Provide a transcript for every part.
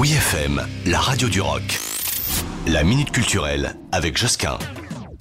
Oui FM, la radio du rock. La minute culturelle avec Josquin.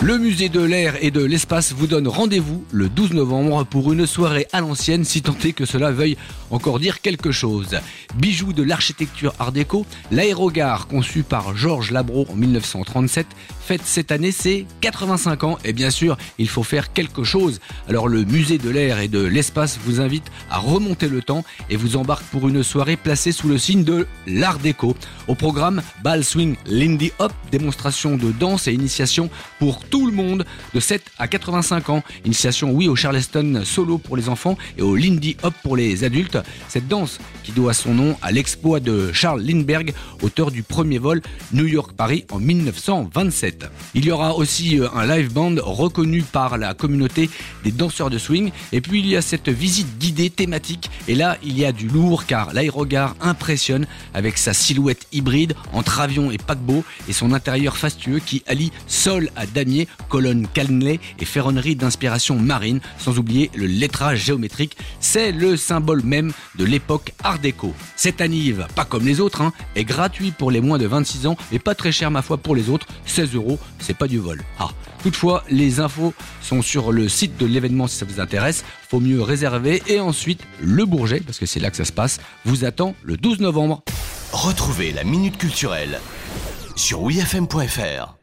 Le musée de l'air et de l'espace vous donne rendez-vous le 12 novembre pour une soirée à l'ancienne, si tant est que cela veuille encore dire quelque chose. Bijou de l'architecture art déco, l'aérogare conçu par Georges Labro en 1937 fête cette année ses 85 ans et bien sûr il faut faire quelque chose. Alors le musée de l'air et de l'espace vous invite à remonter le temps et vous embarque pour une soirée placée sous le signe de l'art déco. Au programme Ball Swing Lindy Hop, démonstration de danse et initiation pour tout le monde de 7 à 85 ans. Initiation, oui, au Charleston solo pour les enfants et au Lindy Hop pour les adultes. Cette danse qui doit son nom à l'exploit de Charles Lindbergh, auteur du premier vol New York-Paris en 1927. Il y aura aussi euh, un live band reconnu par la communauté des danseurs de swing. Et puis il y a cette visite guidée thématique. Et là, il y a du lourd car l'aérogare impressionne avec sa silhouette hybride entre avion et paquebot et son intérieur fastueux qui allie sol à damier colonne Calney et ferronnerie d'inspiration marine, sans oublier le lettrage géométrique. C'est le symbole même de l'époque Art déco. Cette annive, pas comme les autres, hein, est gratuit pour les moins de 26 ans, mais pas très cher ma foi pour les autres. 16 euros, c'est pas du vol. Ah. Toutefois, les infos sont sur le site de l'événement si ça vous intéresse. Faut mieux réserver et ensuite le Bourget, parce que c'est là que ça se passe, vous attend le 12 novembre. Retrouvez la minute culturelle sur wifm.fr.